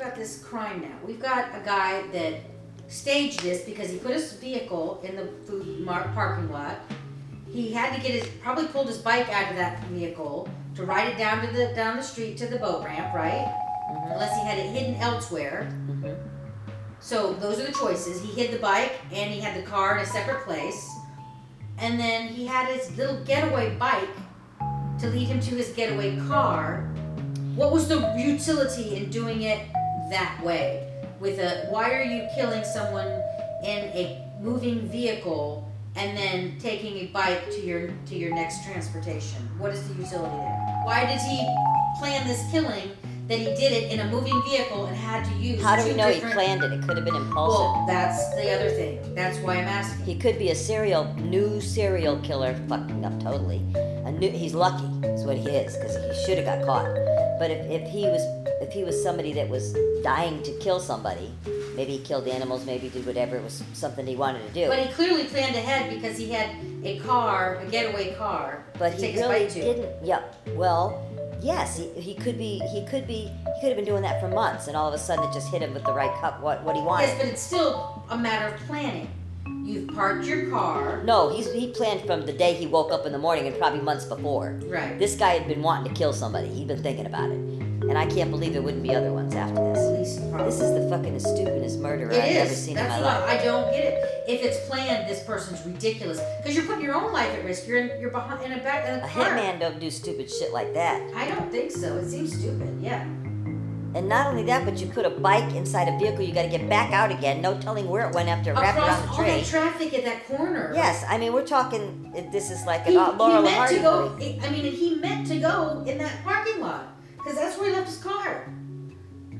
about this crime now. We've got a guy that staged this because he put his vehicle in the food parking lot. He had to get his probably pulled his bike out of that vehicle to ride it down to the down the street to the boat ramp, right? Mm-hmm. Unless he had it hidden elsewhere. Mm-hmm. So those are the choices. He hid the bike and he had the car in a separate place. And then he had his little getaway bike to lead him to his getaway car. What was the utility in doing it that way? With a why are you killing someone in a moving vehicle and then taking a bike to your to your next transportation? What is the utility there? Why did he plan this killing that he did it in a moving vehicle and had to use How do we know he planned it? It could have been impulsive. well, that's the other thing. That's why I'm asking. He could be a serial, new serial killer, fucking up totally. A new, he's lucky, is what he is, because he should have got caught. But if, if he was, if he was somebody that was dying to kill somebody, maybe he killed animals, maybe he did whatever. It was something he wanted to do. But he clearly planned ahead because he had a car, a getaway car, But to he really didn't. Yeah. Well, yes, he, he could be. He could be. He could have been doing that for months, and all of a sudden it just hit him with the right cup. What what he wanted. Yes, but it's still a matter of planning. You've parked your car. No, he's he planned from the day he woke up in the morning and probably months before. Right. This guy had been wanting to kill somebody. He'd been thinking about it, and I can't believe there wouldn't be other ones after this. This is the fucking stupidest murder It I've ever seen That's in my life. I don't get it. If it's planned, this person's ridiculous because you're putting your own life at risk. You're in, you're behind in a back in a A car. hitman don't do stupid shit like that. I don't think so. It seems stupid. Yeah. And not only that, but you put a bike inside a vehicle, you got to get back out again. No telling where it went after Across around the all that traffic at that corner. Yes, I mean we're talking. This is like He, an uh, Laura he meant Hardy to go. movie. I mean, he meant to go in that parking lot because that's where he left his car.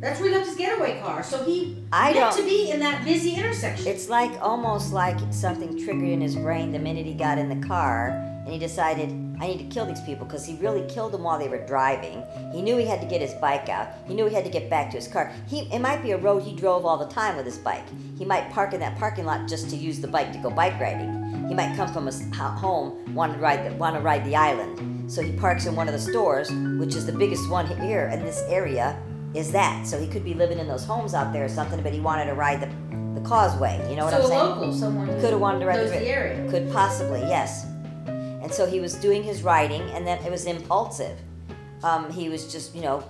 That's where he left his getaway car. So he I meant to be in that busy intersection. It's like almost like something triggered in his brain the minute he got in the car and he decided, I need to kill these people because he really killed them while they were driving. He knew he had to get his bike out. He knew he had to get back to his car. He, it might be a road he drove all the time with his bike. He might park in that parking lot just to use the bike to go bike riding. He might come from his home, want to ride the, want to ride the island. So he parks in one of the stores, which is the biggest one here in this area, is that. So he could be living in those homes out there or something, but he wanted to ride the, the causeway. You know what so I'm saying? local, someone Could have wanted to ride the, the area. Could possibly, yes. And so he was doing his writing, and then it was impulsive. Um, he was just, you know,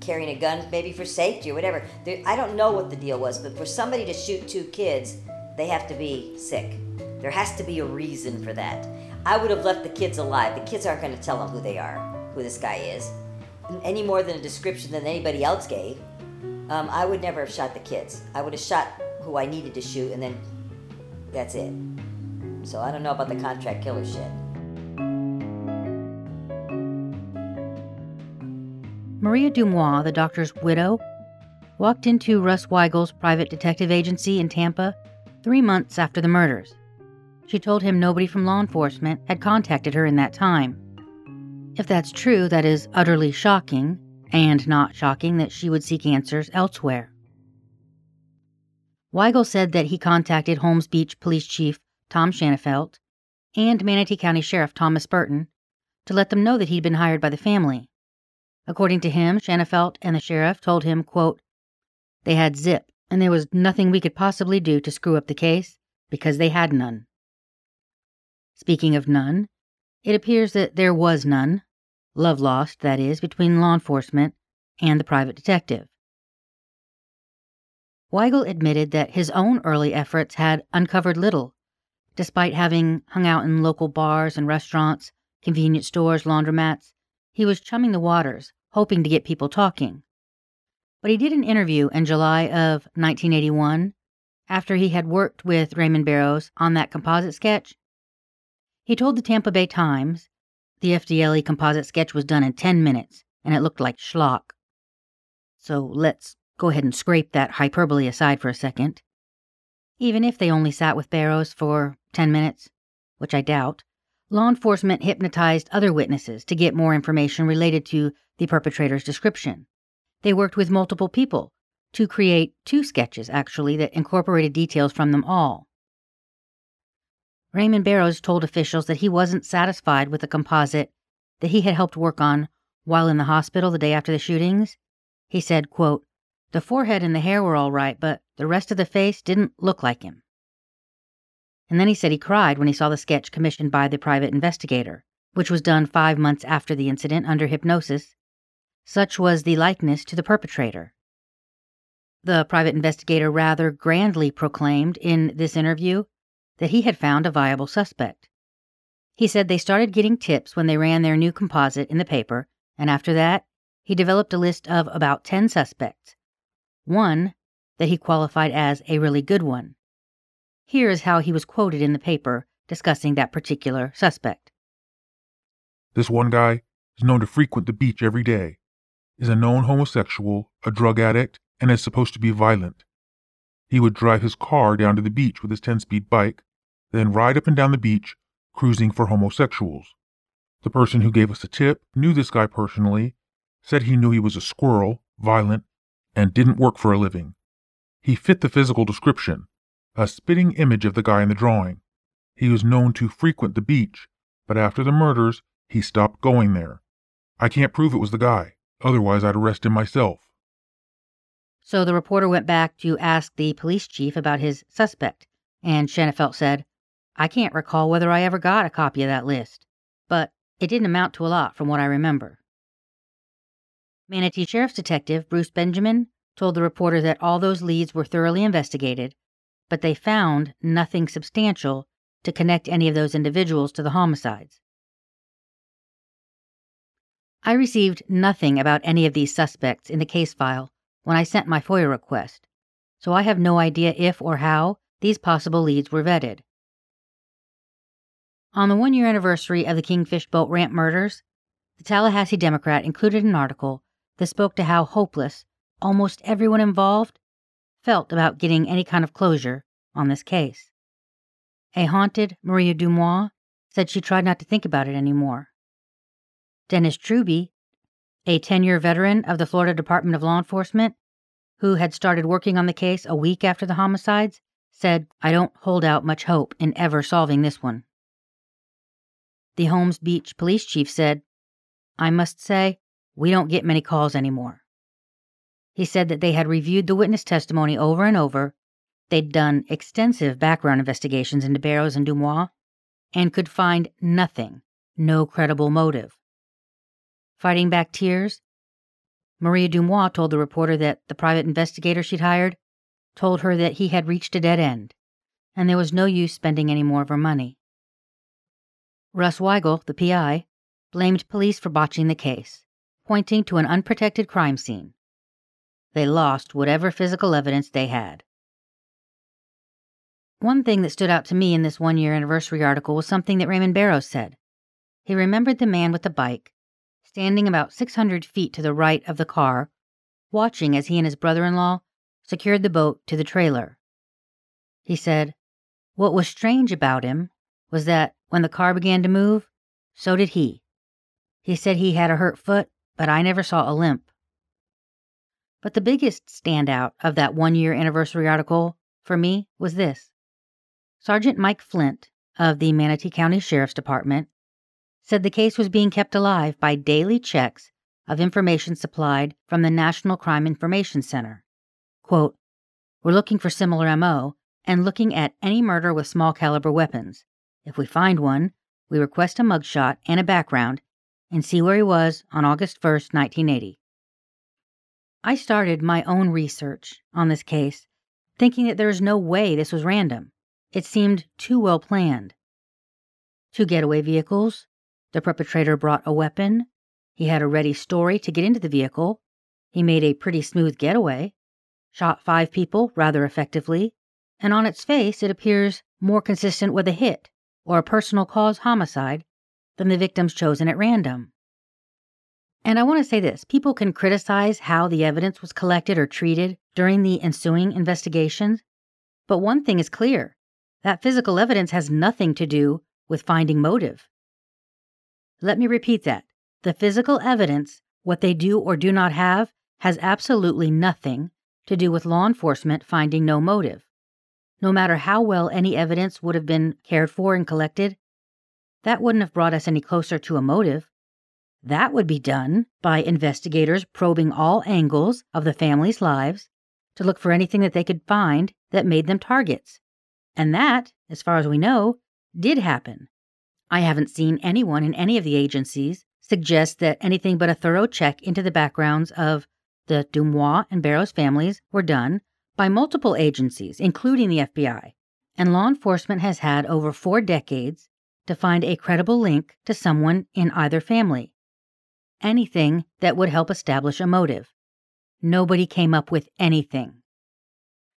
carrying a gun, maybe for safety or whatever. There, I don't know what the deal was, but for somebody to shoot two kids, they have to be sick. There has to be a reason for that. I would have left the kids alive. The kids aren't going to tell them who they are, who this guy is, any more than a description than anybody else gave. Um, I would never have shot the kids. I would have shot who I needed to shoot, and then that's it. So I don't know about the contract killer shit. Maria Dumois, the doctor's widow, walked into Russ Weigel's private detective agency in Tampa three months after the murders. She told him nobody from law enforcement had contacted her in that time. If that's true, that is utterly shocking, and not shocking that she would seek answers elsewhere. Weigel said that he contacted Holmes Beach Police Chief Tom Shanafelt and Manatee County Sheriff Thomas Burton to let them know that he'd been hired by the family. According to him, Shanafelt and the sheriff told him, quote, they had zip, and there was nothing we could possibly do to screw up the case because they had none. Speaking of none, it appears that there was none, love lost, that is, between law enforcement and the private detective. Weigel admitted that his own early efforts had uncovered little, despite having hung out in local bars and restaurants, convenience stores, laundromats. He was chumming the waters, hoping to get people talking. But he did an interview in July of 1981 after he had worked with Raymond Barrows on that composite sketch. He told the Tampa Bay Times the FDLE composite sketch was done in 10 minutes and it looked like schlock. So let's go ahead and scrape that hyperbole aside for a second. Even if they only sat with Barrows for 10 minutes, which I doubt, law enforcement hypnotized other witnesses to get more information related to the perpetrator's description. They worked with multiple people to create two sketches, actually, that incorporated details from them all. Raymond Barrows told officials that he wasn't satisfied with the composite that he had helped work on while in the hospital the day after the shootings. He said, quote, The forehead and the hair were all right, but the rest of the face didn't look like him. And then he said he cried when he saw the sketch commissioned by the private investigator, which was done five months after the incident under hypnosis. Such was the likeness to the perpetrator. The private investigator rather grandly proclaimed in this interview that he had found a viable suspect. He said they started getting tips when they ran their new composite in the paper, and after that, he developed a list of about 10 suspects. One that he qualified as a really good one. Here is how he was quoted in the paper discussing that particular suspect. This one guy is known to frequent the beach every day, is a known homosexual, a drug addict, and is supposed to be violent. He would drive his car down to the beach with his 10 speed bike, then ride up and down the beach, cruising for homosexuals. The person who gave us a tip knew this guy personally, said he knew he was a squirrel, violent, and didn't work for a living. He fit the physical description, a spitting image of the guy in the drawing. He was known to frequent the beach, but after the murders, he stopped going there. I can't prove it was the guy, otherwise, I'd arrest him myself. So the reporter went back to ask the police chief about his suspect, and Shanafelt said, I can't recall whether I ever got a copy of that list, but it didn't amount to a lot from what I remember. Manatee Sheriff's Detective Bruce Benjamin told the reporter that all those leads were thoroughly investigated, but they found nothing substantial to connect any of those individuals to the homicides. I received nothing about any of these suspects in the case file when I sent my FOIA request, so I have no idea if or how these possible leads were vetted. On the one year anniversary of the Kingfish Boat Ramp murders, the Tallahassee Democrat included an article that spoke to how hopeless almost everyone involved felt about getting any kind of closure on this case. A haunted Maria Dumois said she tried not to think about it anymore. Dennis Truby a 10 year veteran of the Florida Department of Law Enforcement, who had started working on the case a week after the homicides, said, I don't hold out much hope in ever solving this one. The Holmes Beach police chief said, I must say, we don't get many calls anymore. He said that they had reviewed the witness testimony over and over, they'd done extensive background investigations into Barrows and Dumois, and could find nothing, no credible motive fighting back tears. Maria Dumois told the reporter that the private investigator she'd hired told her that he had reached a dead end, and there was no use spending any more of her money. Russ Weigel, the PI, blamed police for botching the case, pointing to an unprotected crime scene. They lost whatever physical evidence they had. One thing that stood out to me in this one year anniversary article was something that Raymond Barrows said. He remembered the man with the bike standing about 600 feet to the right of the car, watching as he and his brother in law secured the boat to the trailer. He said, What was strange about him was that when the car began to move, so did he. He said he had a hurt foot, but I never saw a limp. But the biggest standout of that one year anniversary article for me was this Sergeant Mike Flint of the Manatee County Sheriff's Department said the case was being kept alive by daily checks of information supplied from the National Crime Information Center. Quote, We're looking for similar MO and looking at any murder with small caliber weapons. If we find one, we request a mugshot and a background and see where he was on August 1st, 1980. I started my own research on this case, thinking that there is no way this was random. It seemed too well planned. Two getaway vehicles, the perpetrator brought a weapon. He had a ready story to get into the vehicle. He made a pretty smooth getaway, shot five people rather effectively, and on its face it appears more consistent with a hit or a personal cause homicide than the victims chosen at random. And I want to say this people can criticize how the evidence was collected or treated during the ensuing investigations, but one thing is clear that physical evidence has nothing to do with finding motive. Let me repeat that. The physical evidence, what they do or do not have, has absolutely nothing to do with law enforcement finding no motive. No matter how well any evidence would have been cared for and collected, that wouldn't have brought us any closer to a motive. That would be done by investigators probing all angles of the family's lives to look for anything that they could find that made them targets. And that, as far as we know, did happen. I haven't seen anyone in any of the agencies suggest that anything but a thorough check into the backgrounds of the Dumois and Barrows families were done by multiple agencies, including the FBI. And law enforcement has had over four decades to find a credible link to someone in either family. Anything that would help establish a motive. Nobody came up with anything.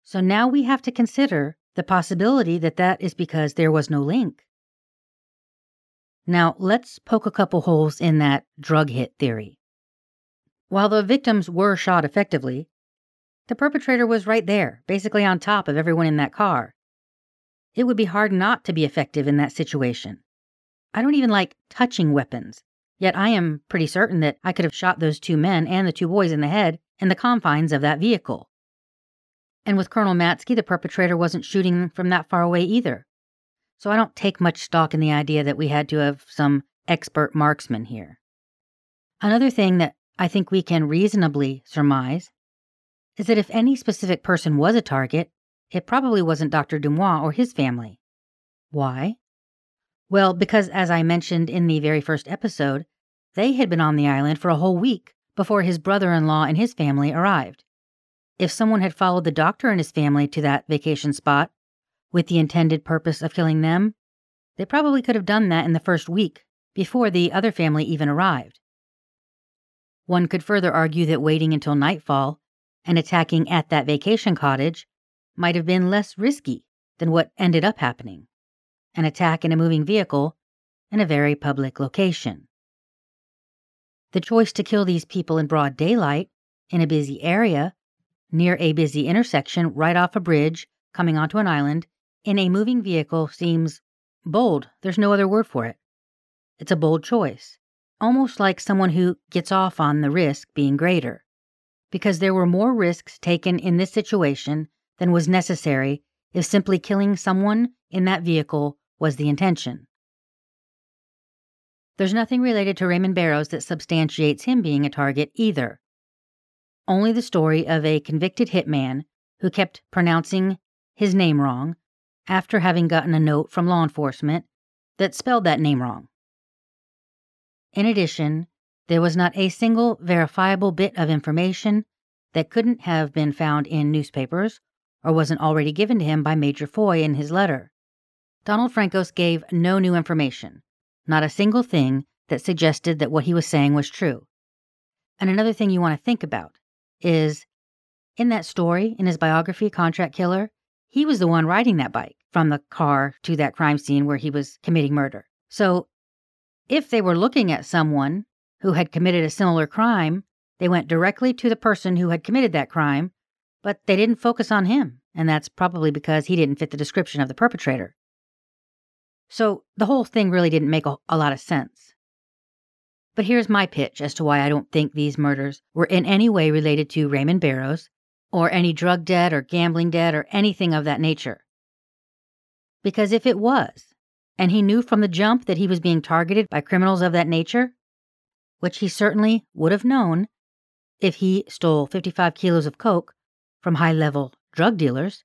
So now we have to consider the possibility that that is because there was no link. Now, let's poke a couple holes in that drug hit theory. While the victims were shot effectively, the perpetrator was right there, basically on top of everyone in that car. It would be hard not to be effective in that situation. I don't even like touching weapons, yet I am pretty certain that I could have shot those two men and the two boys in the head in the confines of that vehicle. And with Colonel Matsky, the perpetrator wasn't shooting from that far away either. So I don't take much stock in the idea that we had to have some expert marksman here. Another thing that I think we can reasonably surmise is that if any specific person was a target, it probably wasn't Dr. Dumois or his family. Why? Well, because as I mentioned in the very first episode, they had been on the island for a whole week before his brother in law and his family arrived. If someone had followed the doctor and his family to that vacation spot with the intended purpose of killing them, they probably could have done that in the first week before the other family even arrived. One could further argue that waiting until nightfall and attacking at that vacation cottage might have been less risky than what ended up happening an attack in a moving vehicle in a very public location. The choice to kill these people in broad daylight in a busy area, near a busy intersection right off a bridge coming onto an island, in a moving vehicle seems bold. There's no other word for it. It's a bold choice, almost like someone who gets off on the risk being greater. Because there were more risks taken in this situation than was necessary if simply killing someone in that vehicle was the intention. There's nothing related to Raymond Barrows that substantiates him being a target either. Only the story of a convicted hitman who kept pronouncing his name wrong after having gotten a note from law enforcement that spelled that name wrong. In addition, there was not a single verifiable bit of information that couldn't have been found in newspapers or wasn't already given to him by Major Foy in his letter. Donald Frankos gave no new information, not a single thing that suggested that what he was saying was true. And another thing you want to think about is in that story, in his biography, Contract Killer, he was the one riding that bike from the car to that crime scene where he was committing murder. So if they were looking at someone who had committed a similar crime, they went directly to the person who had committed that crime but they didn't focus on him, and that's probably because he didn't fit the description of the perpetrator. So the whole thing really didn't make a, a lot of sense. But here's my pitch as to why I don't think these murders were in any way related to Raymond Barrows, or any drug debt or gambling debt or anything of that nature. Because if it was, and he knew from the jump that he was being targeted by criminals of that nature, which he certainly would have known if he stole 55 kilos of coke from high level drug dealers.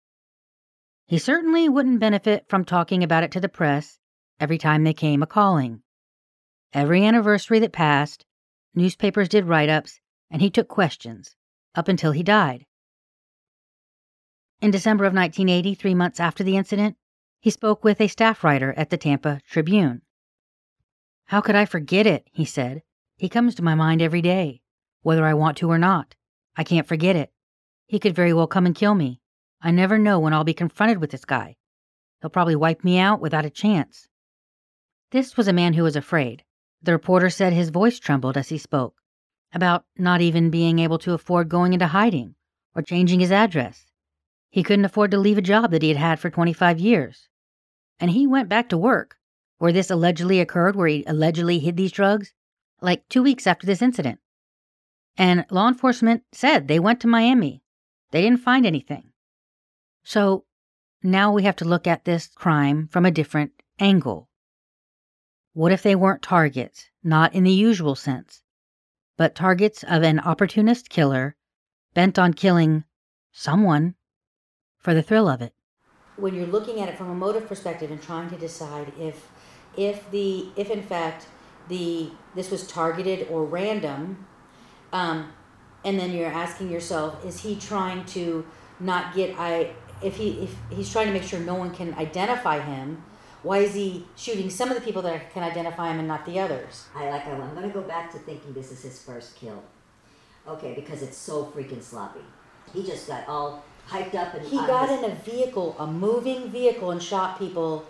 He certainly wouldn't benefit from talking about it to the press every time they came a calling. Every anniversary that passed, newspapers did write ups, and he took questions up until he died. In December of 1980, three months after the incident, he spoke with a staff writer at the Tampa Tribune. How could I forget it? He said. He comes to my mind every day, whether I want to or not. I can't forget it. He could very well come and kill me. I never know when I'll be confronted with this guy. He'll probably wipe me out without a chance. This was a man who was afraid. The reporter said his voice trembled as he spoke, about not even being able to afford going into hiding or changing his address. He couldn't afford to leave a job that he had had for 25 years. And he went back to work, where this allegedly occurred, where he allegedly hid these drugs, like two weeks after this incident. And law enforcement said they went to Miami they didn't find anything. So now we have to look at this crime from a different angle. What if they weren't targets, not in the usual sense, but targets of an opportunist killer bent on killing someone for the thrill of it? when you're looking at it from a motive perspective and trying to decide if if the if in fact the this was targeted or random um, and then you're asking yourself is he trying to not get i if he if he's trying to make sure no one can identify him why is he shooting some of the people that can identify him and not the others I like. I'm going to go back to thinking this is his first kill. Okay, because it's so freaking sloppy. He just got all hyped up and he got in a vehicle a moving vehicle and shot people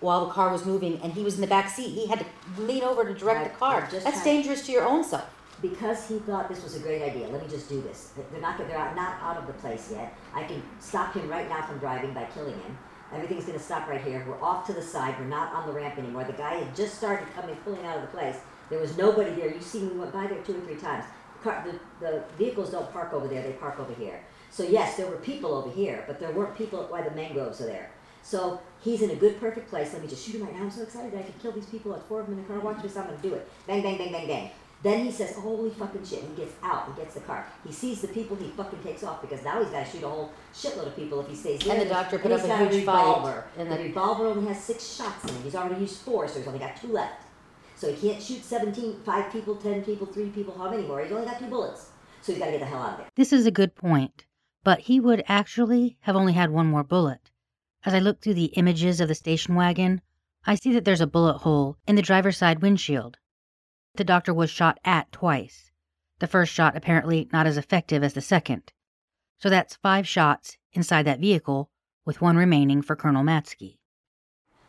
while the car was moving and he was in the back seat he had to lean over to direct Right, the car just that's dangerous to your own self because he thought this was a great idea. Let me just do this. They're not. They're not out of the place yet. I can stop him right now from driving by killing him. Everything's going to stop right here. We're off to the side. We're not on the ramp anymore. The guy had just started coming, pulling out of the place. There was nobody there. You see, we went by there two or three times. Car, the, the vehicles don't park over there. They park over here. So yes, there were people over here, but there weren't people why the mangroves are there. So he's in a good, perfect place. Let me just shoot him right now. I'm so excited that I can kill these people. It's four of them in the car. Watch this. I'm going to do it. Bang, bang, bang, bang, bang. Then he says, holy fucking shit. And he gets out. and gets the car. He sees the people. He fucking takes off because now he's got to shoot a whole shitload of people if he stays there. And the doctor put And up he's a got huge fight, revolver. and the the- revolver only has six shots in it. He's already used four, so he's only got two left. So he can't shoot 17, five people, 10 people, three people, how many more? He's only got two bullets. So he's got to get the hell out of there. This is a good point, but he would actually have only had one more bullet. As I look through the images of the station wagon, I see that there's a bullet hole in the driver's side windshield. The doctor was shot at twice. The first shot apparently not as effective as the second. So that's five shots inside that vehicle, with one remaining for Colonel Matsky.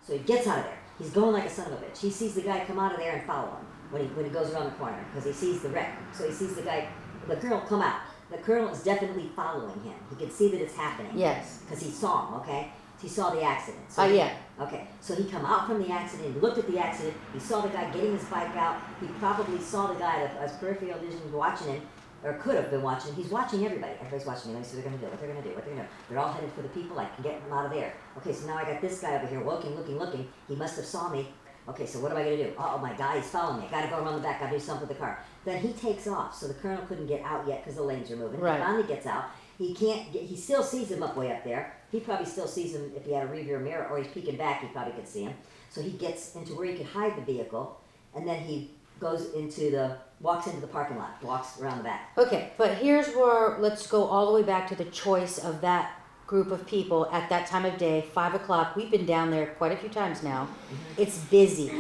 So he gets out of there. He's going like a son of a bitch. He sees the guy come out of there and follow him when he, when he goes around the corner because he sees the wreck. So he sees the guy, the colonel come out. The colonel is definitely following him. He can see that it's happening. Yes. Because he saw him, okay? He saw the accident. Oh, he- yeah. Okay, so he come out from the accident, he looked at the accident, he saw the guy getting his bike out, he probably saw the guy that as peripheral vision watching him, or could have been watching. He's watching everybody. Everybody's watching me. Let me see what they're gonna do. What they're gonna do. What they're gonna do. They're all headed for the people. I can get them out of there. Okay, so now I got this guy over here looking, looking, looking. He must have saw me. Okay, so what am I gonna do? Oh my guy, he's following me. I gotta go around the back. Gotta do something with the car. Then he takes off. So the colonel couldn't get out yet because the lanes are moving. Right. He finally gets out. He can't get. He still sees him up way up there. He probably still sees him if he had a rear view mirror or he's peeking back. He probably could see him. So he gets into where he could hide the vehicle, and then he goes into the walks into the parking lot, walks around the back. Okay, but here's where let's go all the way back to the choice of that group of people at that time of day, five o'clock. We've been down there quite a few times now. Mm-hmm. It's busy,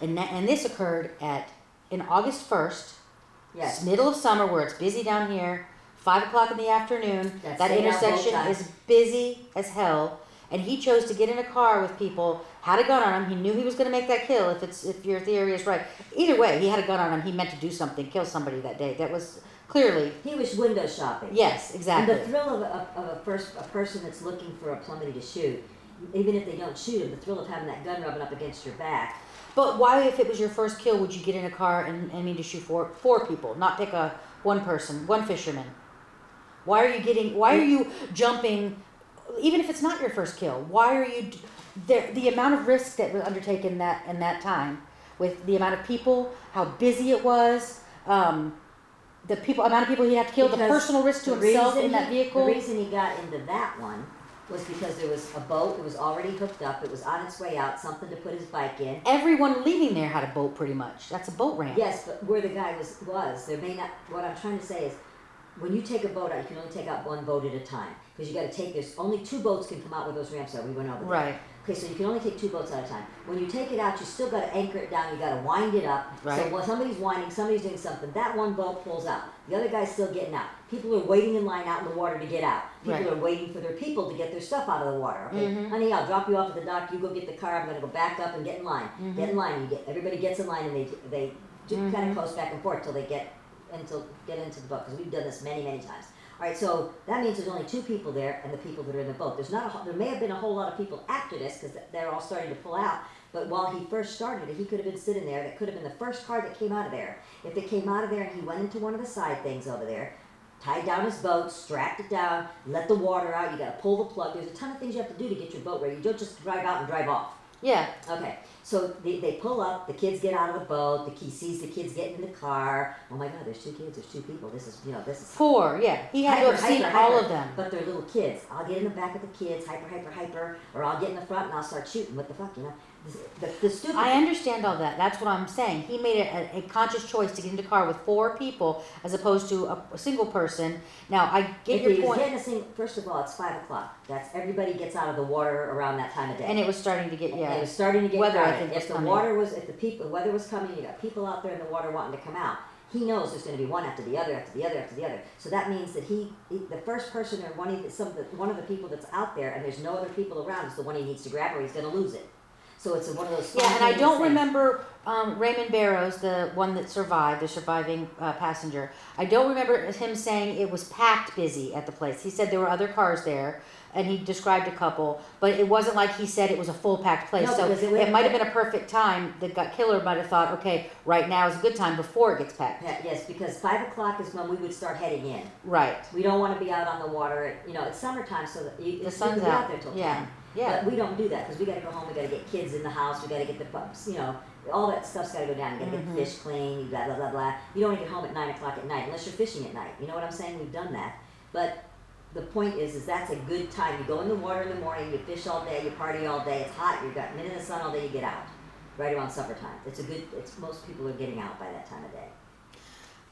and that, and this occurred at in August first. Yes. Middle of summer where it's busy down here. Five o'clock in the afternoon. That's that staying out both intersection is busy as hell. And he chose to get in a car with people, had a gun on him. He knew he was going to make that kill. If it's if your theory is right, either way, he had a gun on him. He meant to do something, kill somebody that day. That was clearly He was window shopping. yes, exactly. And the thrill of a, of a, first, a person that's looking for a somebody to shoot, even if they don't shoot him, the thrill of having that gun rubbing up against your back. But why, if it was your first kill, would you get in a car and, and mean to shoot four four people, not pick a one person, one fisherman? Why are you getting? Why are you jumping? Even if it's not your first kill, why are you? The the amount of risk that was undertaken that in that time, with the amount of people, how busy it was, um, the people amount of people he had to kill, the personal risk to himself in that vehicle. The reason he got into that one was because there was a boat, it was already hooked up, it was on its way out, something to put his bike in. Everyone leaving there had a boat, pretty much. That's a boat ramp. Yes, but where the guy was, was, there may not, what I'm trying to say is, when you take a boat out, you can only take out one boat at a time. Because you gotta take, this, only two boats can come out where those ramps are, we went over that. Right. Okay, so you can only take two boats at a time. When you take it out, you still gotta anchor it down, you gotta wind it up. So Right. when somebody's winding, somebody's doing something, that one boat pulls out. The other guy's still getting out. People are waiting in line out in the water to get out. People Right. are waiting for their people to get their stuff out of the water. Okay, Mhm. honey, I'll drop you off at the dock. You go get the car. I'm gonna go back up and get in line. Mm-hmm. Get in line. You get everybody gets in line and they they do kind Mhm. of coast back and forth till they get until get into the boat because we've done this many many times. All right, so that means there's only two people there and the people that are in the boat. There's not a, there may have been a whole lot of people after this because they're all starting to pull out. But while he first started he could have been sitting there. That could have been the first car that came out of there. If it came out of there and he went into one of the side things over there, tied down his boat, strapped it down, let the water out. You got to pull the plug. There's a ton of things you have to do to get your boat ready. You don't just drive out and drive off. Yeah. Okay, So they, they pull up, the kids get out of the boat, the key sees the kids getting in the car. Oh my God, there's two kids, there's two people. This is, you know, this is Four, yeah. He had to Hyper, have seen hyper, all hyper. of them. But they're little kids. I'll get in the back of the kids, hyper, hyper, hyper, or I'll get in the front and I'll start shooting. What the fuck, you know? The, the stupid. I understand all that. That's what I'm saying. He made a, a, conscious choice to get into a car with four people as opposed to a, a single person. Now, I get if your he was point. getting a sing, first of all, it's five o'clock. That's everybody gets out of the water around that time of day. And it was starting to get, And yeah. It was starting to get Weather, I crowded. think, was if the coming. water was, if the people, the weather was coming, you got people out there in the water wanting to come out. He knows there's going to be one after the other, after the other, after the other. So that means that he, he the first person or one of the, some of the, one of the people that's out there, and there's no other people around, is the one he needs to grab, or he's going to lose it. So it's one of those. Yeah, and I spontaneous don't things. remember um, Raymond Barrows, the one that survived, the surviving uh, passenger. I don't remember him saying it was packed busy at the place. He said there were other cars there, and he described a couple, but it wasn't like he said it was a full packed place. No, so because it it, might have been a perfect time. The gut killer might have thought, okay, right now is a good time before it gets packed. Yeah, Yes, because five o'clock is when we would start heading in. Right. We don't want to be out on the water. At, you know, it's summertime, so that you, The sun's we can be out. out there till Yeah. ten. Yeah. But we don't do that because we got to go home. We got to get kids in the house. We got to get the pups. You know, all that stuff's got to go down. You got to Mhm. get the fish clean. You blah blah blah blah. You don't want to get home at nine o'clock at night unless you're fishing at night. You know what I'm saying? We've done that. But the point is, is that's a good time. You go in the water in the morning. You fish all day. You party all day. It's hot. You've got men in the sun all day. You get out. Right around supper time. It's a good. It's most people are getting out by that time of day.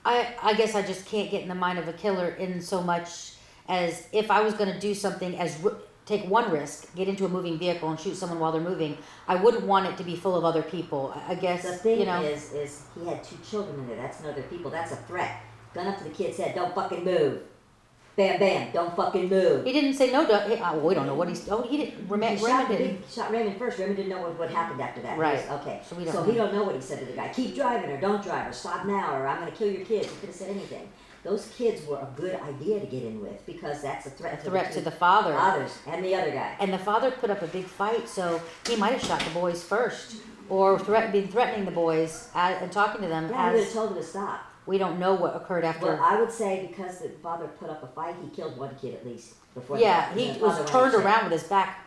I, I guess I just can't get in the mind of a killer in so much as if I was going to do something as take one risk, get into a moving vehicle and shoot someone while they're moving. I wouldn't want it to be full of other people. I- guess The thing you know. is, is he had two children in there. That's another people. That's a threat. Gun up to the kid's head. Don't fucking move. Bam, bam. Don't fucking move. he didn't say no. To, he, uh, we don't know what he's. Oh, he didn't. Rema- He shot, Raymond didn't. big, shot Raymond first. Raymond didn't know what, what happened after that. He Right. was- okay. So we don't so know. he don't know what he said to the guy. Keep driving or don't drive or stop now or I'm going to kill your kids. He could have said anything. Those kids were a good idea to get in with because that's a threat. A threat to to the, the father. fathers and the other guy. And the father put up a big fight, so he might have shot the boys first, or threat, been threatening the boys as, and talking to them Yeah, he would have told him to stop. we don't know what occurred after. Well, I would say because the father put up a fight, he killed one kid at least before. Yeah, the, he was turned around with his back,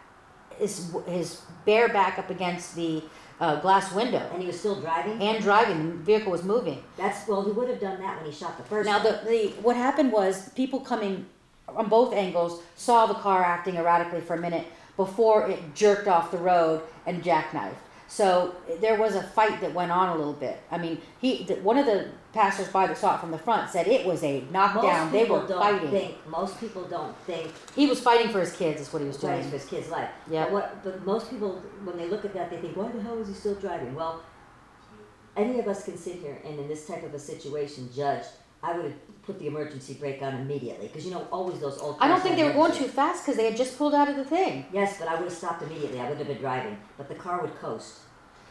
his his bare back up against the uh, glass window And he was still driving. and driving. The vehicle was moving. That's well, he would have done that when he shot the first. Now one. the the what happened was people coming on both angles saw the car acting erratically for a minute before it jerked off the road and jackknifed. So there was a fight that went on a little bit. I mean, he the, one of the passersby that saw it from the front said it was a knockdown. They were don't fighting. think. Most people don't think He was fighting for his kids. Is what he was fighting doing. for his kid's life. Yeah. But what? But most people, when they look at that, they think, why the hell is he still driving? Well, any of us can sit here and in this type of a situation judge. I would have put the emergency brake on immediately because you know always those old. I don't cars think they were going emergency- too fast because they had just pulled out of the thing. Yes, but I would have stopped immediately. I wouldn't have been driving, but the car would coast.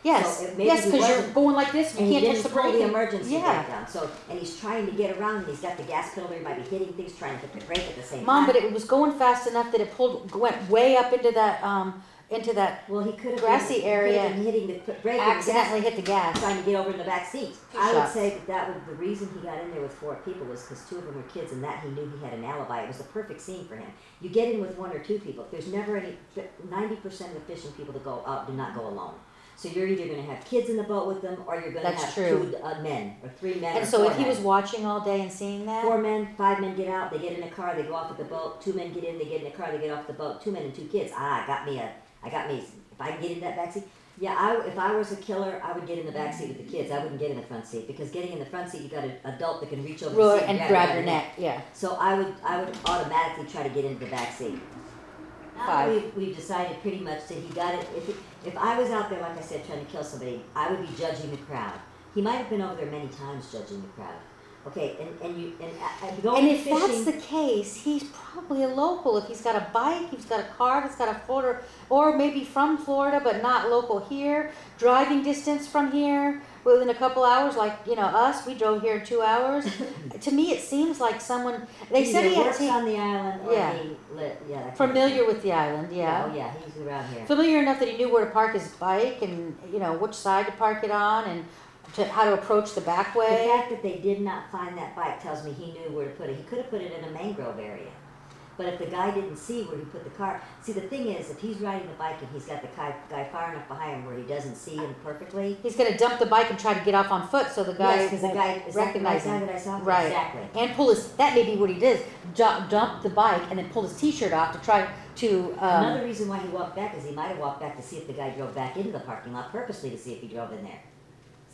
Yes, So it- maybe yes, he because you're wasn't- going like this. You And he can't touch didn't the pull brake. the and- emergency yeah. brake down. So, and he's trying to get around, and he's got the gas pedal. He might be hitting things, trying to hit the brake at the same time. Mom, but it was going fast enough that it pulled went way up into that um into that well, he could have grassy area, been hitting the brake and the gas, accidentally hit the gas. trying to get over in the back seat. I would say that that was the reason he got in there with four people was because two of them were kids, and that he knew he had an alibi. It was the perfect scene for him. You get in with one or two people. There's never any. Ninety percent of the fishing people that go out do not go alone. So you're either going to have kids in the boat with them, or you're going to That's have true. two uh, men or three men. And so four if he men. was watching all day and seeing that, Four men, five men get out, they get in a car, they go off with the boat. Two men get in, they get in a car, they get off the boat. Two men and two kids. Ah, I got me a, I got me. If I can get in that back seat, yeah. I, if I was a killer, I would get in the back seat with the kids. I wouldn't get in the front seat because getting in the front seat, you got an adult that can reach over the seat and you grab your neck. Yeah. So I would, I would automatically try to get into the back seat. Now we've, we've decided pretty much that he got it. If, it- if I was out there, like I said, trying to kill somebody, I would be judging the crowd. He might have been over there many times judging the crowd. Okay, and, and you and, uh, and going And if fishing. that's the case, he's probably a local. If he's got a bike, he's got a car he's got a Florida, or maybe from Florida but not local here. Driving distance from here within a couple hours, like you know us, we drove here in two hours. to me, it seems like someone. They said either he had works to, on the island or Yeah. he lit, yeah. that kind of familiar with the island. Yeah. Oh yeah, he's around here. familiar enough that he knew where to park his bike and you know which side to park it on and to, how to approach the back way. The fact that they did not find that bike tells me he knew where to put it. He could have put it in a mangrove area. But if the guy didn't see where he put the car, see the thing is, if he's riding the bike and he's got the guy, guy far enough behind him where he doesn't see him perfectly. He's gonna dump the bike and try to get off on foot so the guy yes, because the guy is that the guy him. that I saw. Right. Exactly. And pull his, that may be what he did, dump, dump the bike and then pull his t-shirt off to try to, Another um, reason why he walked back is he might have walked back to see if the guy drove back into the parking lot purposely to see if he drove in there.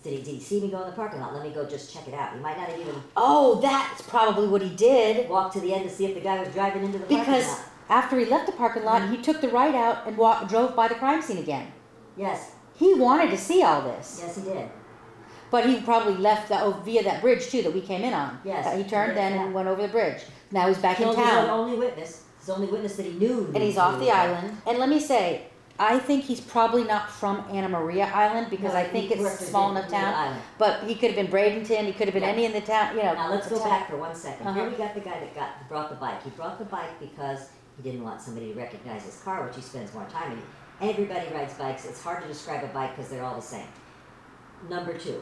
Did he, did he see me go in the parking lot? Let me go just check it out. He might not have even oh, that's probably what he did. walked to the end to see if the guy was driving into the parking Because lot. after he left the parking lot, he took the right out and walked, drove by the crime scene again. Yes, He wanted to see all this, yes, he did. but he probably left that, oh, via that bridge too that we came in on. Yes. Uh, He turned then and went over the bridge. Now he's back Killed in his own town. only witness. His only witness that he knew. and he's off the island. And let me say, I think he's probably not from Anna Maria Island because No, I think he it's a small enough town. Island. But he could have been Bradenton. He could have been Yeah. any in the town. You know. Now let's the go town. back for one second. Uh-huh. Here we got the guy that got brought the bike. He brought the bike because he didn't want somebody to recognize his car, which he spends more time in. Everybody rides bikes. It's hard to describe a bike because they're all the same. Number two,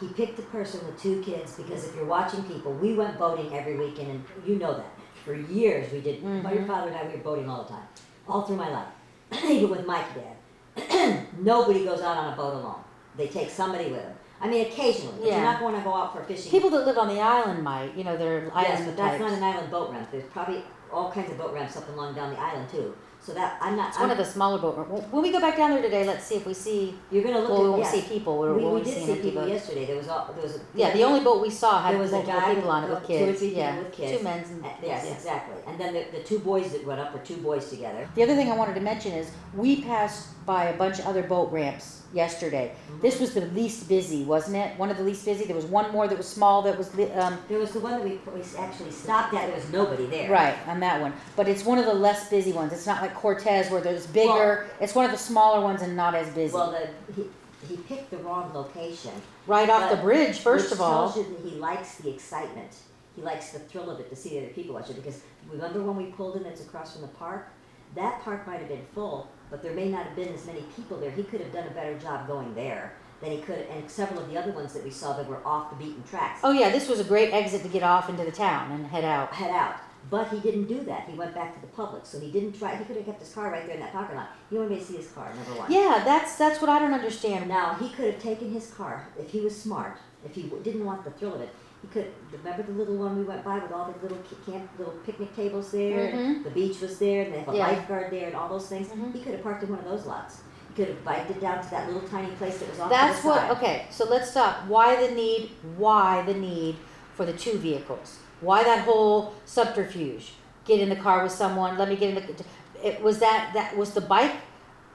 he picked a person with two kids because if you're watching people, we went boating every weekend, and you know that. For years we did. My your father and I we were boating all the time, all through my life, even with Mike dad. Nobody goes out on a boat alone. They take somebody with them. I mean, occasionally, but Yeah. you're not going to go out for fishing. People that live on the island might, you know, they're Yes, but that's types. not an island boat ramp. There's probably all kinds of boat ramps up and along down the island too. So that I'm not. It's one I'm, of the smaller boat. ramp- When we go back down there today, let's see if we see. you're gonna look Well, we at. won't yes. see people. We, we only did see see empty people boats. yesterday. There was all, there was. A, Yeah, the only boat we saw had There was a multiple guy people on it with with two or kids. three people yeah, with kids. two men's and Uh, yes, yeah. exactly. And then the, the two boys that went up were two boys together. The other thing I wanted to mention is we passed by a bunch of other boat ramps yesterday. Mm-hmm. This was the least busy, wasn't it? One of the least busy. There was one more that was small that was li- um, There was the one that we, we actually stopped at. There was nobody there. right on that one, but it's one of the less busy ones. It's not like Cortez where there's bigger. it's one of the smaller ones and not as busy. Well, the, he, he picked the wrong location. right off the but- bridge, first which of all. tells you that he likes the excitement. He likes the thrill of it to see the other people watch it. Because remember when we pulled in, it's across from the park. That park might have been full, but there may not have been as many people there. He could have done a better job going there than he could, and several of the other ones that we saw that were off the beaten tracks. Oh yeah, this was a great exit to get off into the town and head out. head out. But he didn't do that. He went back to the public. So he didn't try. He could have kept his car right there in that parking lot. He wanted me to see his car. Number one. Yeah, that's that's what I don't understand. Now he could have taken his car if he was smart. If he w- didn't want the thrill of it, he could. Remember the little one we went by with all the little ki- camp, little picnic tables there. Mhm. The beach was there, and they have a Yeah. lifeguard there, and all those things. Mhm. He could have parked in one of those lots. He could have biked it down to that little tiny place that was off That's to the what. side. Okay, so let's stop. Why the need? Why the need for the two vehicles? Why that whole subterfuge? Get in the car with someone. Let me get in the. It was that that was the bike,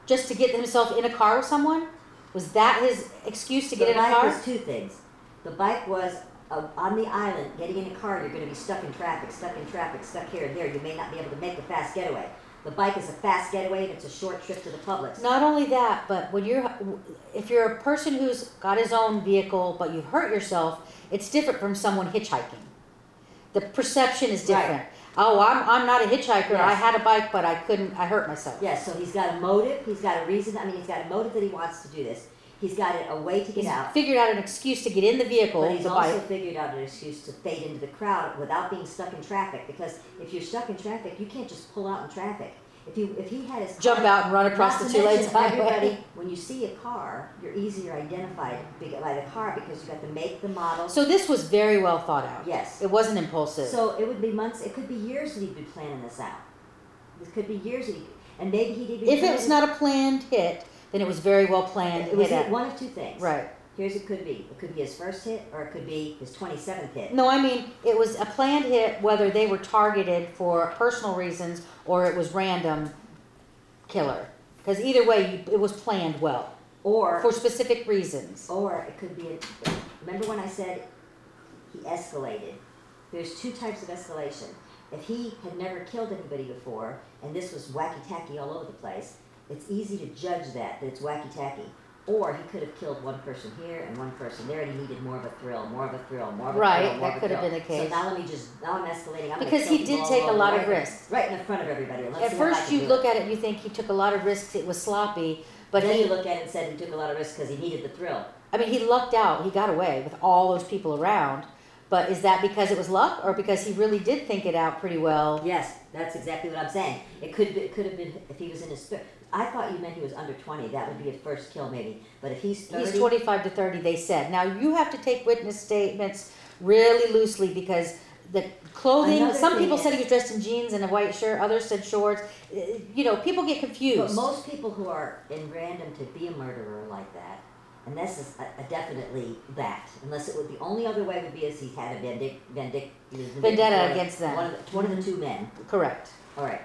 just to get himself in a car with someone. Was that his excuse to get the in a bike car? was two things. The bike was uh, on the island, getting in a car, you're going to be stuck in traffic, stuck in traffic, stuck here and there. You may not be able to make the fast getaway. The bike is a fast getaway and it's a short trip to the Publix. Not only that, but when you're, if you're a person who's got his own vehicle, but you've hurt yourself, it's different from someone hitchhiking. The perception is Right. different. Oh, I'm, I'm not a hitchhiker. I had a bike, but I couldn't. I hurt myself. Yes, so he's got a motive, he's got a reason. I mean, he's got a motive that he wants to do this. He's got a, way to get He's out. figured out an excuse to get in the vehicle, But he's also bike. figured out an excuse to fade into the crowd without being stuck in traffic. Because if you're stuck in traffic, you can't just pull out in traffic. If you if he had his Jump car- out and run across the two lanes highway. Everybody, when you see a car, you're easier identified by the car because you got the make, the model. So this was very well thought out. yes. It wasn't impulsive. So it would be months. It could be years that he'd been planning this out. It could be years that he, and maybe he'd even. if it was not a planned hit, then it was very well planned. it was hit at- one of two things. right. Here's it could be. It could be his first hit, or it could be his 27th hit. No, I mean it was a planned hit, whether they were targeted for personal reasons or it was random killer. Because either way, it was planned well Or for specific reasons. Or it could be, a, remember when I said he escalated? There's two types of escalation. If he had never killed anybody before, and this was wacky tacky all over the place, it's easy to judge that, that it's wacky tacky. Or he could have killed one person here and one person there, and he needed more of a thrill, more of a thrill, more of a Right, thrill, more that could have been the case. So now let me just, now I'm escalating. I'm Because he did take a lot of risks. Right in the front of everybody. Let's At see if I first, you look it. at it, you think he took a lot of risks. It was sloppy, but then he, you look at it and said he took a lot of risks because he needed the thrill. I mean, he lucked out. He got away with all those people around. But is that because it was luck, or because he really did think it out pretty well? Yes, that's exactly what I'm saying. It could be, it could have been if he was in his. thir- I thought you meant he was under 20. That would be his first kill, maybe. But if he's 30, He's 25 to 30, they said. Now, you have to take witness statements really loosely because the clothing, Another some thing people said is- he was dressed in jeans and a white shirt, others said shorts. Uh, You know, people get But confused. most people who are in random to be a murderer like that, and this is a, a definitely that, unless it would the only other way would be is he had a vendic, vendic, Vendetta against them. One of, the, one of the two men. Correct. All right.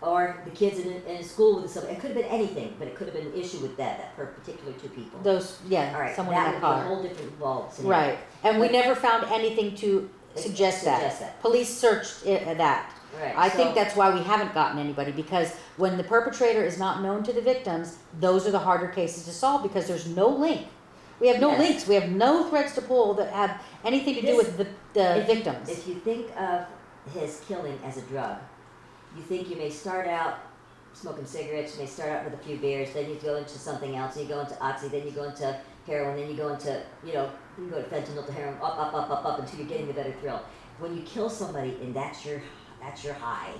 Or the kids in, in school with somebody. It could have been anything, but it could have been an issue with that, that per particular two people. Those, yeah, All right. someone that in would that be a car. whole different involved scenario. Right. And we never found anything to suggest that. Suggest that. Police searched it, uh, that. Right. I so- think that's why we haven't gotten anybody because when the perpetrator is not known to the victims, those are the harder cases to solve because there's no link. We have no Yes. links. We have no threads to pull that have anything to do This- with the, the if you- victims. If you think of his killing as a drug, you think you may start out smoking cigarettes, you may start out with a few beers, then you go into something else, you go into oxy, then you go into heroin, then you go into, you know, you go to fentanyl to heroin, up, up, up, up, up, until you're getting the better thrill. When you kill somebody and that's your, that's your high,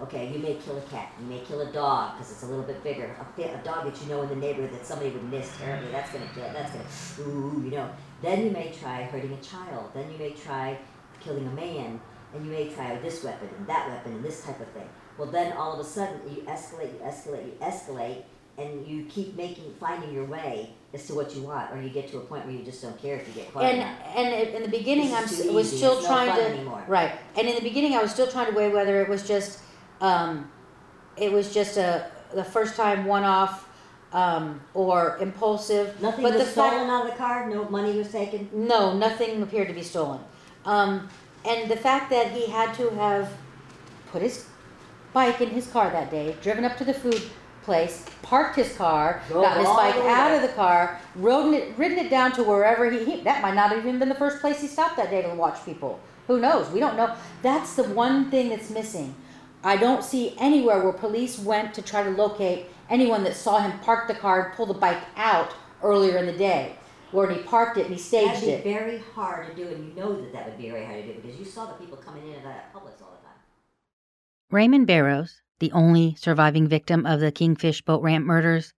okay, you may kill a cat, you may kill a dog, because it's a little bit bigger, a, a dog that you know in the neighborhood that somebody would miss terribly, that's gonna kill, that's gonna, ooh, you know. Then you may try hurting a child, then you may try killing a man, and you may try this weapon and that weapon and this type of thing. Well, then all of a sudden you escalate, you escalate, you escalate, and you keep making, finding your way as to what you want, or you get to a point where you just don't care if you get caught. and not. and in the beginning, I'm s- was still It's no trying fun to anymore. right. And in the beginning, I was still trying to weigh whether it was just um, it was just a the first time one off um, or impulsive. Nothing but was the fact- stolen out of the car. No money was taken. No, nothing appeared to be stolen. Um, and the fact that he had to have put his bike in his car that day, driven up to the food place, parked his car, Drove gotten his all bike the way out of the car, ridden it, ridden it down to wherever he, he, that might not have even been the first place he stopped that day to watch people. Who knows? We don't know. That's the one thing that's missing. I don't see anywhere where police went to try to locate anyone that saw him park the car and pull the bike out earlier in the day, where he parked it and he staged That'd be it. very hard to do, and you know that that would be very hard to do because you saw the people coming in and out of Publix all the time. Raymond Barrows, the only surviving victim of the Kingfish boat ramp murders,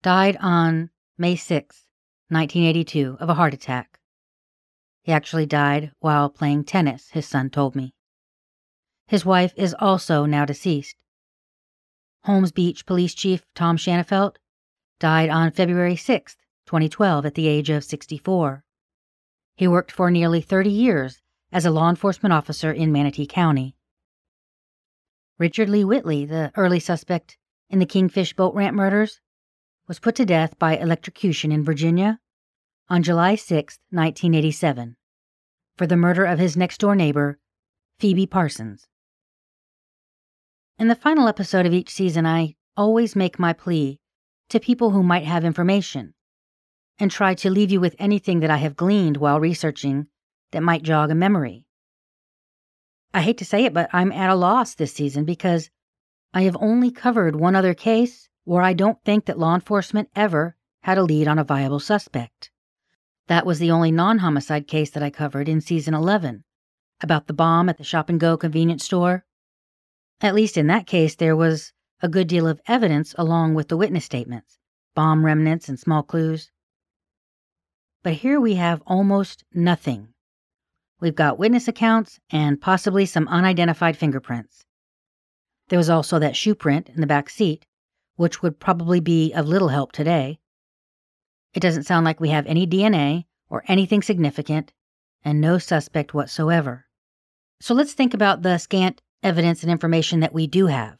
died on May 6, 1982, of a heart attack. He actually died while playing tennis, his son told me. His wife is also now deceased. Holmes Beach Police Chief Tom Shanafelt died on February 6, 2012, at the age of 64. He worked for nearly 30 years as a law enforcement officer in Manatee County. Richard Lee Whitley, the early suspect in the Kingfish boat ramp murders, was put to death by electrocution in Virginia on July 6, 1987, for the murder of his next door neighbor, Phoebe Parsons. In the final episode of each season, I always make my plea to people who might have information and try to leave you with anything that I have gleaned while researching that might jog a memory. I hate to say it, but I'm at a loss this season because I have only covered one other case where I don't think that law enforcement ever had a lead on a viable suspect. That was the only non homicide case that I covered in season 11 about the bomb at the shop and go convenience store. At least in that case, there was a good deal of evidence along with the witness statements, bomb remnants, and small clues. But here we have almost nothing. We've got witness accounts and possibly some unidentified fingerprints. There was also that shoe print in the back seat, which would probably be of little help today. It doesn't sound like we have any DNA or anything significant, and no suspect whatsoever. So let's think about the scant evidence and information that we do have.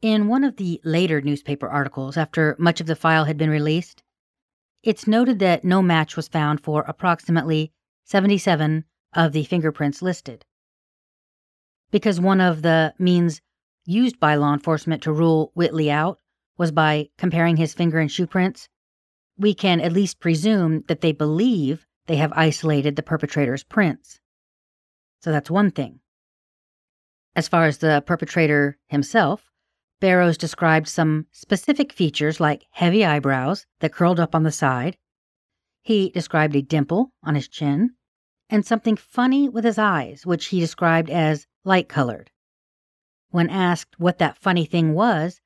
In one of the later newspaper articles, after much of the file had been released, it's noted that no match was found for approximately 77 of the fingerprints listed. Because one of the means used by law enforcement to rule Whitley out was by comparing his finger and shoe prints, we can at least presume that they believe they have isolated the perpetrator's prints. So that's one thing. As far as the perpetrator himself, Barrows described some specific features like heavy eyebrows that curled up on the side. He described a dimple on his chin and something funny with his eyes, which he described as light colored. When asked what that funny thing was,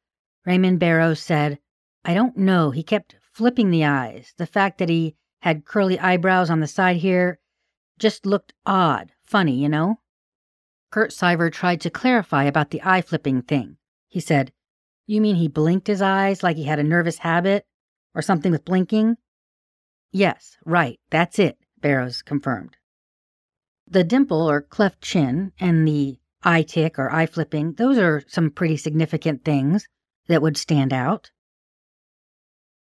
Raymond Barrows said, I don't know. He kept flipping the eyes. The fact that he had curly eyebrows on the side here just looked odd, funny, you know? Kurt Siver tried to clarify about the eye flipping thing. He said, You mean he blinked his eyes like he had a nervous habit or something with blinking? Yes, right, that's it, Barrows confirmed. The dimple or cleft chin and the eye tick or eye flipping, those are some pretty significant things that would stand out.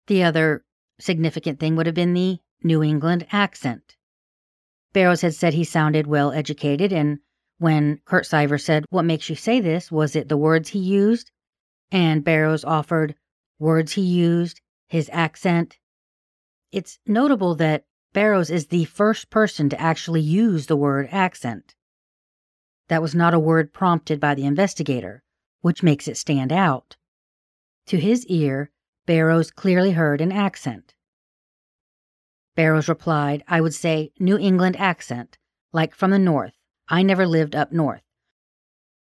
The other significant thing would have been the New England accent. Barrows had said he sounded well educated, and when Kurt Siver said, What makes you say this? was it the words he used? And Barrows offered words he used, his accent. It's notable that Barrows is the first person to actually use the word accent. That was not a word prompted by the investigator, which makes it stand out. To his ear, Barrows clearly heard an accent. Barrows replied, I would say New England accent, like from the north. I never lived up north.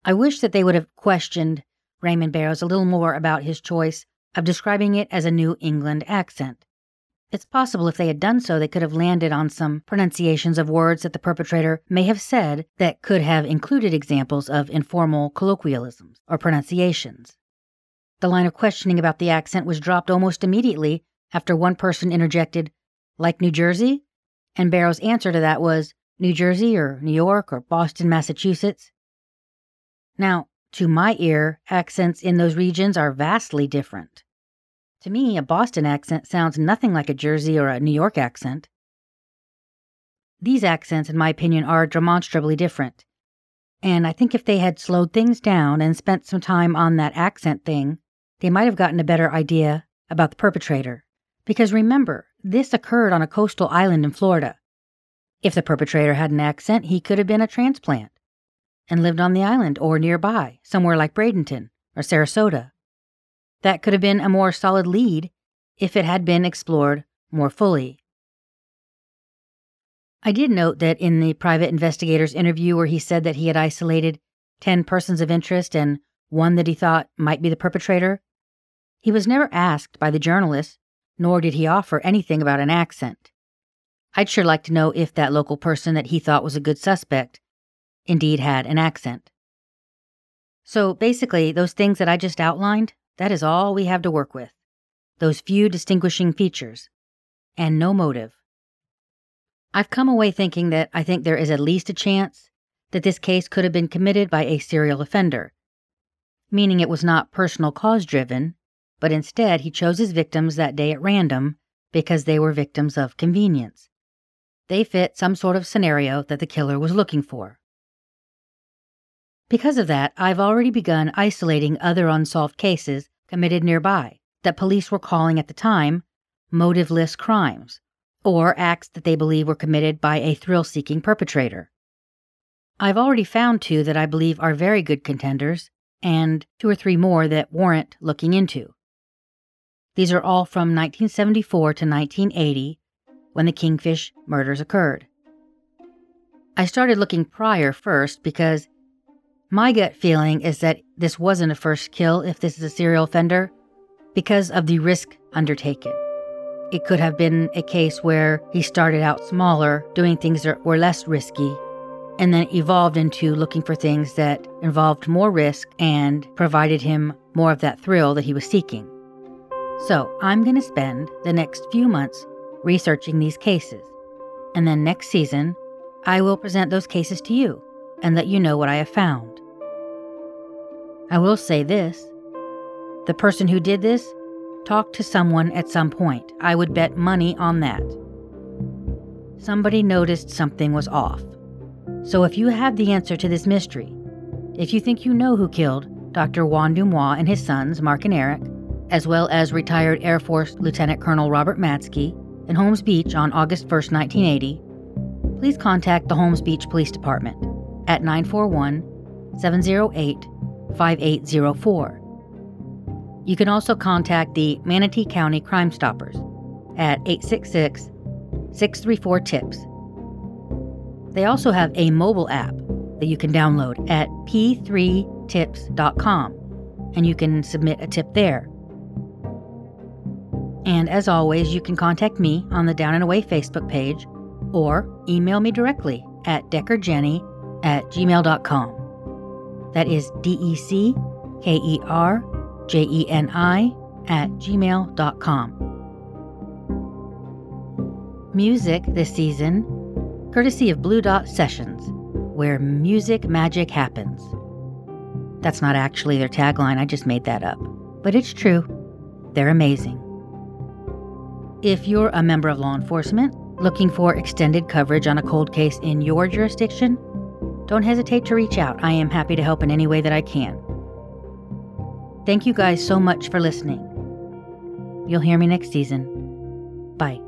I wish that they would have questioned Raymond Barrows a little more about his choice of describing it as a New England accent. It's possible if they had done so, they could have landed on some pronunciations of words that the perpetrator may have said that could have included examples of informal colloquialisms or pronunciations. The line of questioning about the accent was dropped almost immediately after one person interjected, like New Jersey? And Barrow's answer to that was, New Jersey or New York or Boston, Massachusetts. Now, to my ear, accents in those regions are vastly different. To me, a Boston accent sounds nothing like a Jersey or a New York accent. These accents, in my opinion, are demonstrably different. And I think if they had slowed things down and spent some time on that accent thing, they might have gotten a better idea about the perpetrator. Because remember, this occurred on a coastal island in Florida. If the perpetrator had an accent, he could have been a transplant and lived on the island or nearby, somewhere like Bradenton or Sarasota. That could have been a more solid lead if it had been explored more fully. I did note that in the private investigator's interview, where he said that he had isolated 10 persons of interest and one that he thought might be the perpetrator, he was never asked by the journalist, nor did he offer anything about an accent. I'd sure like to know if that local person that he thought was a good suspect indeed had an accent. So basically, those things that I just outlined, that is all we have to work with. Those few distinguishing features. And no motive. I've come away thinking that I think there is at least a chance that this case could have been committed by a serial offender, meaning it was not personal cause driven, but instead he chose his victims that day at random because they were victims of convenience. They fit some sort of scenario that the killer was looking for. Because of that, I've already begun isolating other unsolved cases committed nearby that police were calling at the time motiveless crimes, or acts that they believe were committed by a thrill seeking perpetrator. I've already found two that I believe are very good contenders, and two or three more that warrant looking into. These are all from 1974 to 1980 when the Kingfish murders occurred. I started looking prior first because my gut feeling is that this wasn't a first kill if this is a serial offender because of the risk undertaken. It could have been a case where he started out smaller, doing things that were less risky, and then evolved into looking for things that involved more risk and provided him more of that thrill that he was seeking. So, I'm going to spend the next few months researching these cases. And then next season, I will present those cases to you and let you know what I have found. I will say this the person who did this talked to someone at some point. I would bet money on that. Somebody noticed something was off. So if you have the answer to this mystery, if you think you know who killed Dr. Juan Dumois and his sons, Mark and Eric, as well as retired Air Force Lieutenant Colonel Robert Matzke, in Holmes Beach on August 1, 1980, please contact the Holmes Beach Police Department at 941 708 5804. You can also contact the Manatee County Crime Stoppers at 866 634 TIPS. They also have a mobile app that you can download at p3tips.com and you can submit a tip there. And as always, you can contact me on the Down and Away Facebook page or email me directly at deckerjeni at gmail.com. That is D E C K E R J E N I at gmail.com. Music this season, courtesy of Blue Dot Sessions, where music magic happens. That's not actually their tagline, I just made that up. But it's true. They're amazing. If you're a member of law enforcement looking for extended coverage on a cold case in your jurisdiction, don't hesitate to reach out. I am happy to help in any way that I can. Thank you guys so much for listening. You'll hear me next season. Bye.